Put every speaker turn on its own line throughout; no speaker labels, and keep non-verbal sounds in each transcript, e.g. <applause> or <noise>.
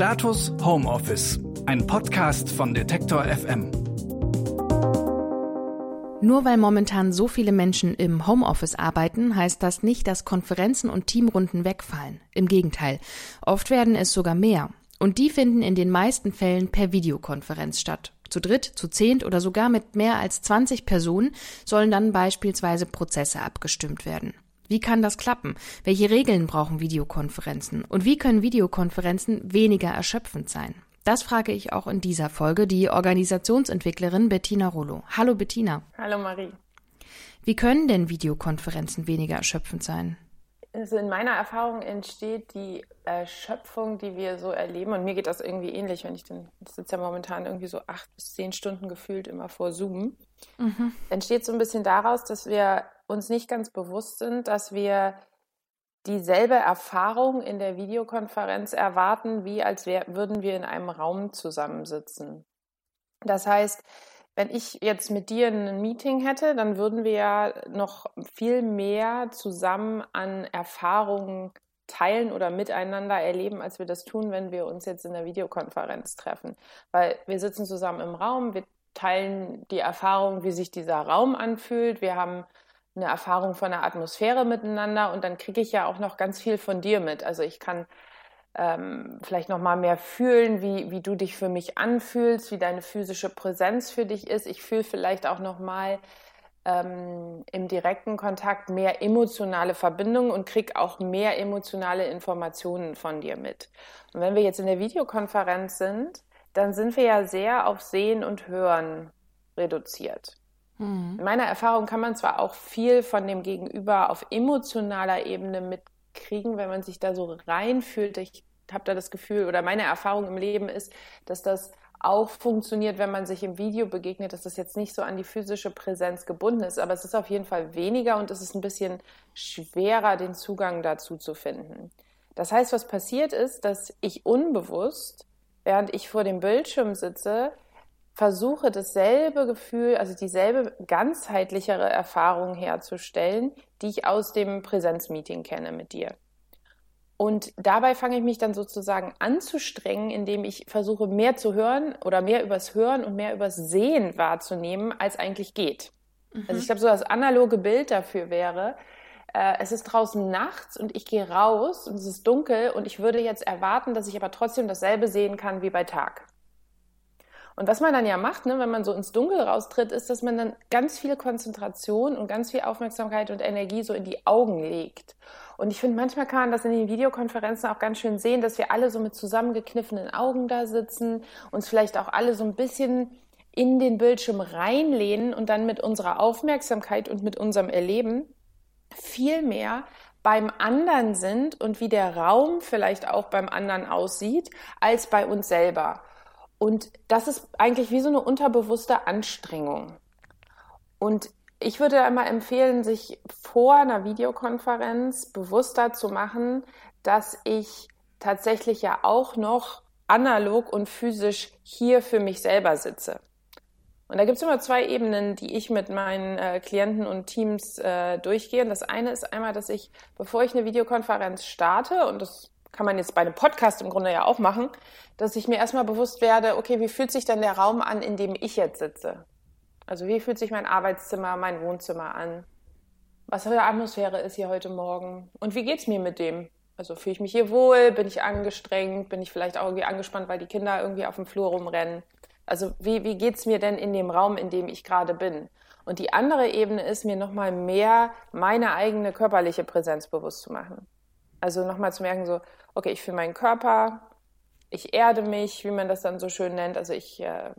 Status Homeoffice, ein Podcast von Detektor FM.
Nur weil momentan so viele Menschen im Homeoffice arbeiten, heißt das nicht, dass Konferenzen und Teamrunden wegfallen. Im Gegenteil, oft werden es sogar mehr. Und die finden in den meisten Fällen per Videokonferenz statt. Zu dritt, zu zehnt oder sogar mit mehr als 20 Personen sollen dann beispielsweise Prozesse abgestimmt werden. Wie kann das klappen? Welche Regeln brauchen Videokonferenzen? Und wie können Videokonferenzen weniger erschöpfend sein? Das frage ich auch in dieser Folge die Organisationsentwicklerin Bettina Rollo. Hallo Bettina.
Hallo Marie.
Wie können denn Videokonferenzen weniger erschöpfend sein?
Also in meiner Erfahrung entsteht die Erschöpfung, die wir so erleben, und mir geht das irgendwie ähnlich, wenn ich den, ich sitze ja momentan irgendwie so acht bis zehn Stunden gefühlt immer vor Zoom, mhm. entsteht so ein bisschen daraus, dass wir uns nicht ganz bewusst sind, dass wir dieselbe Erfahrung in der Videokonferenz erwarten, wie als wär, würden wir in einem Raum zusammensitzen. Das heißt, wenn ich jetzt mit dir ein Meeting hätte, dann würden wir ja noch viel mehr zusammen an Erfahrungen teilen oder miteinander erleben, als wir das tun, wenn wir uns jetzt in der Videokonferenz treffen. Weil wir sitzen zusammen im Raum, wir teilen die Erfahrung, wie sich dieser Raum anfühlt, wir haben eine Erfahrung von der Atmosphäre miteinander und dann kriege ich ja auch noch ganz viel von dir mit. Also ich kann ähm, vielleicht noch mal mehr fühlen, wie, wie du dich für mich anfühlst, wie deine physische Präsenz für dich ist. Ich fühle vielleicht auch noch mal ähm, im direkten Kontakt mehr emotionale Verbindungen und kriege auch mehr emotionale Informationen von dir mit. Und wenn wir jetzt in der Videokonferenz sind, dann sind wir ja sehr auf Sehen und Hören reduziert. Mhm. In meiner Erfahrung kann man zwar auch viel von dem Gegenüber auf emotionaler Ebene mitkriegen, wenn man sich da so reinfühlt. Ich habe da das Gefühl, oder meine Erfahrung im Leben ist, dass das auch funktioniert, wenn man sich im Video begegnet, dass das jetzt nicht so an die physische Präsenz gebunden ist, aber es ist auf jeden Fall weniger und es ist ein bisschen schwerer, den Zugang dazu zu finden. Das heißt, was passiert ist, dass ich unbewusst, während ich vor dem Bildschirm sitze, versuche dasselbe Gefühl, also dieselbe ganzheitlichere Erfahrung herzustellen, die ich aus dem Präsenzmeeting kenne mit dir. Und dabei fange ich mich dann sozusagen anzustrengen, indem ich versuche, mehr zu hören oder mehr übers Hören und mehr übers Sehen wahrzunehmen, als eigentlich geht. Mhm. Also ich glaube, so das analoge Bild dafür wäre, äh, es ist draußen nachts und ich gehe raus und es ist dunkel und ich würde jetzt erwarten, dass ich aber trotzdem dasselbe sehen kann wie bei Tag. Und was man dann ja macht, ne, wenn man so ins Dunkel raustritt, ist, dass man dann ganz viel Konzentration und ganz viel Aufmerksamkeit und Energie so in die Augen legt. Und ich finde, manchmal kann man das in den Videokonferenzen auch ganz schön sehen, dass wir alle so mit zusammengekniffenen Augen da sitzen, uns vielleicht auch alle so ein bisschen in den Bildschirm reinlehnen und dann mit unserer Aufmerksamkeit und mit unserem Erleben viel mehr beim anderen sind und wie der Raum vielleicht auch beim anderen aussieht, als bei uns selber. Und das ist eigentlich wie so eine unterbewusste Anstrengung. Und ich würde einmal empfehlen, sich vor einer Videokonferenz bewusster zu machen, dass ich tatsächlich ja auch noch analog und physisch hier für mich selber sitze. Und da gibt es immer zwei Ebenen, die ich mit meinen äh, Klienten und Teams äh, durchgehe. das eine ist einmal, dass ich, bevor ich eine Videokonferenz starte, und das kann man jetzt bei einem Podcast im Grunde ja auch machen, dass ich mir erstmal bewusst werde, okay, wie fühlt sich denn der Raum an, in dem ich jetzt sitze? Also wie fühlt sich mein Arbeitszimmer, mein Wohnzimmer an? Was für eine Atmosphäre ist hier heute Morgen? Und wie geht's mir mit dem? Also fühle ich mich hier wohl? Bin ich angestrengt? Bin ich vielleicht auch irgendwie angespannt, weil die Kinder irgendwie auf dem Flur rumrennen? Also wie, wie geht's mir denn in dem Raum, in dem ich gerade bin? Und die andere Ebene ist, mir nochmal mehr meine eigene körperliche Präsenz bewusst zu machen. Also nochmal zu merken, so, okay, ich fühle meinen Körper, ich erde mich, wie man das dann so schön nennt. Also ich äh,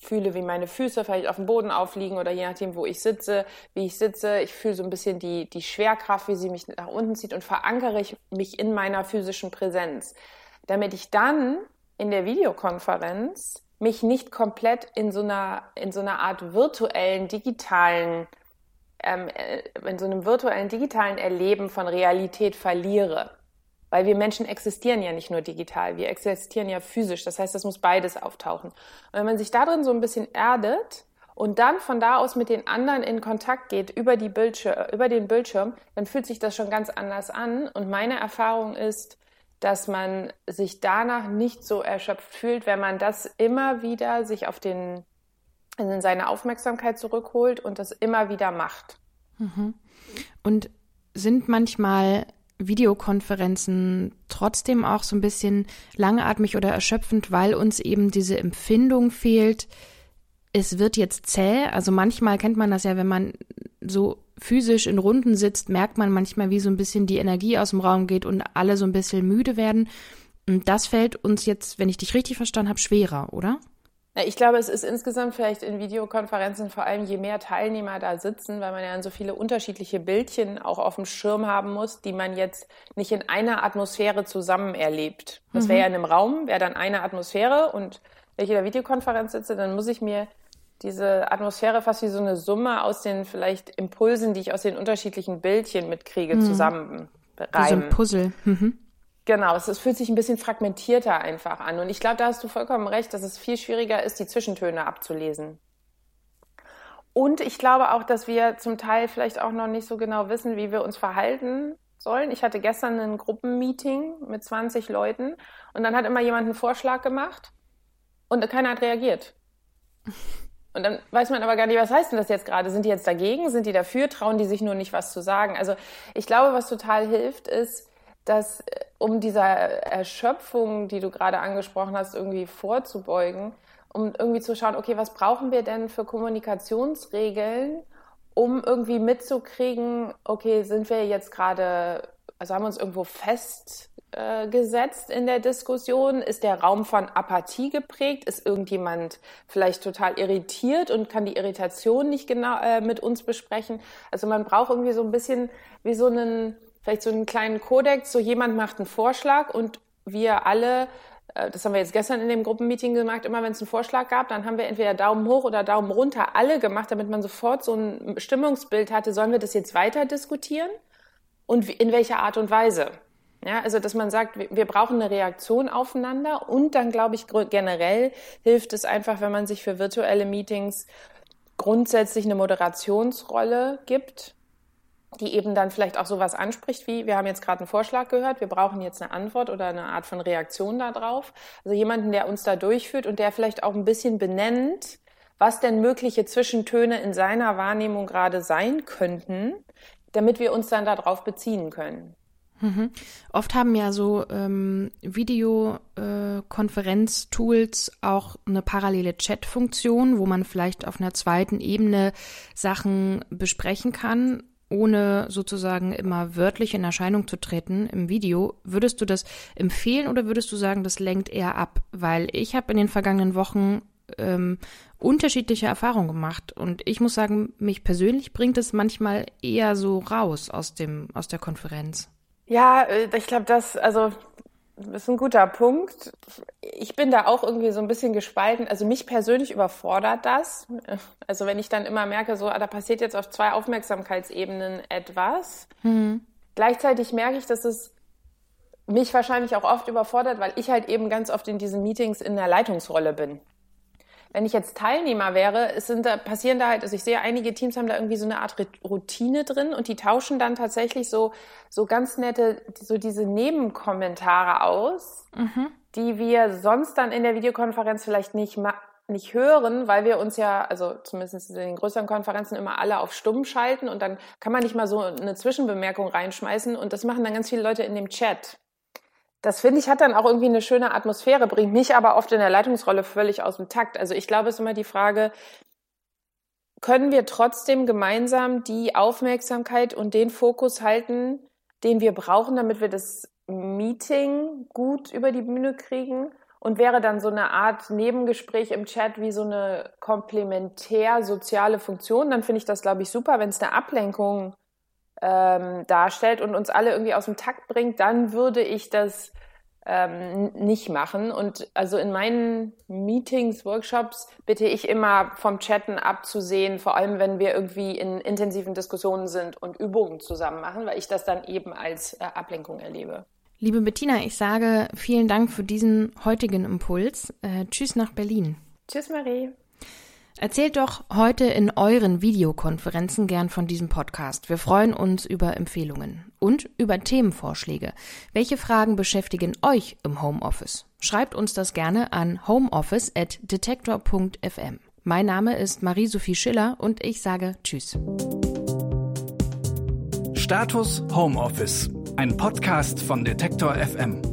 fühle, wie meine Füße vielleicht auf dem Boden aufliegen oder je nachdem, wo ich sitze, wie ich sitze. Ich fühle so ein bisschen die, die Schwerkraft, wie sie mich nach unten zieht und verankere ich mich in meiner physischen Präsenz. Damit ich dann in der Videokonferenz mich nicht komplett in so einer, in so einer Art virtuellen, digitalen ähm, äh, in so einem virtuellen, digitalen Erleben von Realität verliere. Weil wir Menschen existieren ja nicht nur digital, wir existieren ja physisch. Das heißt, das muss beides auftauchen. Und wenn man sich da drin so ein bisschen erdet und dann von da aus mit den anderen in Kontakt geht über, die Bildschir über den Bildschirm, dann fühlt sich das schon ganz anders an. Und meine Erfahrung ist, dass man sich danach nicht so erschöpft fühlt, wenn man das immer wieder sich auf den, in seine Aufmerksamkeit zurückholt und das immer wieder macht.
Mhm. Und sind manchmal Videokonferenzen trotzdem auch so ein bisschen langatmig oder erschöpfend, weil uns eben diese Empfindung fehlt, es wird jetzt zäh. Also manchmal kennt man das ja, wenn man so physisch in Runden sitzt, merkt man manchmal, wie so ein bisschen die Energie aus dem Raum geht und alle so ein bisschen müde werden. Und das fällt uns jetzt, wenn ich dich richtig verstanden habe, schwerer, oder?
Ich glaube, es ist insgesamt vielleicht in Videokonferenzen vor allem, je mehr Teilnehmer da sitzen, weil man ja dann so viele unterschiedliche Bildchen auch auf dem Schirm haben muss, die man jetzt nicht in einer Atmosphäre zusammen erlebt. Das wäre mhm. ja in einem Raum, wäre dann eine Atmosphäre und wenn ich in der Videokonferenz sitze, dann muss ich mir diese Atmosphäre fast wie so eine Summe aus den vielleicht Impulsen, die ich aus den unterschiedlichen Bildchen mitkriege, mhm. zusammen
Wie so ein Puzzle. Mhm.
Genau, es, es, fühlt sich ein bisschen fragmentierter einfach an. Und ich glaube, da hast du vollkommen recht, dass es viel schwieriger ist, die Zwischentöne abzulesen. Und ich glaube auch, dass wir zum Teil vielleicht auch noch nicht so genau wissen, wie wir uns verhalten sollen. Ich hatte gestern ein Gruppenmeeting mit 20 Leuten und dann hat immer jemand einen Vorschlag gemacht und keiner hat reagiert. <laughs> Und dann weiß man aber gar nicht, was heißt denn das jetzt gerade? Sind die jetzt dagegen? Sind die dafür? Trauen die sich nur nicht was zu sagen? Also ich glaube, was total hilft, ist, dass äh, um dieser Erschöpfung, die du gerade angesprochen hast, irgendwie vorzubeugen, um irgendwie zu schauen, okay, was brauchen wir denn für Kommunikationsregeln, um irgendwie mitzukriegen, okay, sind wir jetzt gerade, also haben wir uns irgendwo festgesetzt äh, in der Diskussion? Ist der Raum von Apathie geprägt? Ist irgendjemand vielleicht total irritiert und kann die Irritation nicht genau äh, mit uns besprechen? Also man braucht irgendwie so ein bisschen wie so einen vielleicht so einen kleinen Kodex, so jemand macht einen Vorschlag und wir alle, äh, das haben wir jetzt gestern in dem Gruppenmeeting gemacht, immer wenn es einen Vorschlag gab, dann haben wir entweder Daumen hoch oder Daumen runter alle gemacht, damit man sofort so ein Stimmungsbild hatte, sollen wir das jetzt weiter diskutieren? Und in welcher Art und Weise. Ja, also dass man sagt, wir brauchen eine Reaktion aufeinander und dann glaube ich generell hilft es einfach, wenn man sich für virtuelle Meetings grundsätzlich eine Moderationsrolle gibt die eben dann vielleicht auch sowas anspricht wie, wir haben jetzt gerade einen Vorschlag gehört, wir brauchen jetzt eine Antwort oder eine Art von Reaktion darauf. Also jemanden, der uns da durchführt und der vielleicht auch ein bisschen benennt, was denn mögliche Zwischentöne in seiner Wahrnehmung gerade sein könnten, damit wir uns dann darauf beziehen können.
Mhm. Oft haben ja so ähm, Videokonferenz-Tools äh, auch eine parallele Chat-Funktion, wo man vielleicht auf einer zweiten Ebene Sachen besprechen kann ohne sozusagen immer wörtlich in Erscheinung zu treten im Video, würdest du das empfehlen oder würdest du sagen, das lenkt eher ab? Weil ich habe in den vergangenen Wochen ähm, unterschiedliche Erfahrungen gemacht und ich muss sagen, mich persönlich bringt es manchmal eher so raus aus dem aus der Konferenz.
Ja, äh, ich glaube, das also das ist ein guter Punkt. Ich bin da auch irgendwie so ein bisschen gespalten. Also mich persönlich überfordert das. Also wenn ich dann immer merke, so, ah, da passiert jetzt auf zwei Aufmerksamkeitsebenen etwas. Mhm. Gleichzeitig merke ich, dass es mich wahrscheinlich auch oft überfordert, weil ich halt eben ganz oft in diesen Meetings in der Leitungsrolle bin. Wenn ich jetzt Teilnehmer wäre, es sind da, passieren da halt, also ich sehe, einige Teams haben da irgendwie so eine Art Routine drin und die tauschen dann tatsächlich so, so ganz nette, so diese Nebenkommentare aus, mhm. die wir sonst dann in der Videokonferenz vielleicht nicht nicht hören, weil wir uns ja, also zumindest in den größeren Konferenzen immer alle auf stumm schalten und dann kann man nicht mal so eine Zwischenbemerkung reinschmeißen und das machen dann ganz viele Leute in dem Chat. Das finde ich hat dann auch irgendwie eine schöne Atmosphäre, bringt mich aber oft in der Leitungsrolle völlig aus dem Takt. Also ich glaube, es ist immer die Frage, können wir trotzdem gemeinsam die Aufmerksamkeit und den Fokus halten, den wir brauchen, damit wir das Meeting gut über die Bühne kriegen? Und wäre dann so eine Art Nebengespräch im Chat wie so eine komplementär soziale Funktion, dann finde ich das, glaube ich, super. Wenn es eine Ablenkung ähm, darstellt und uns alle irgendwie aus dem Takt bringt, dann würde ich das ähm, nicht machen. Und also in meinen Meetings, Workshops bitte ich immer vom Chatten abzusehen, vor allem wenn wir irgendwie in intensiven Diskussionen sind und Übungen zusammen machen, weil ich das dann eben als äh, Ablenkung erlebe.
Liebe Bettina, ich sage vielen Dank für diesen heutigen Impuls. Äh, tschüss nach Berlin.
Tschüss, Marie.
Erzählt doch heute in euren Videokonferenzen gern von diesem Podcast. Wir freuen uns über Empfehlungen und über Themenvorschläge. Welche Fragen beschäftigen euch im Homeoffice? Schreibt uns das gerne an homeoffice@detektor.fm. Mein Name ist Marie-Sophie Schiller und ich sage Tschüss.
Status Homeoffice, ein Podcast von Detektor FM.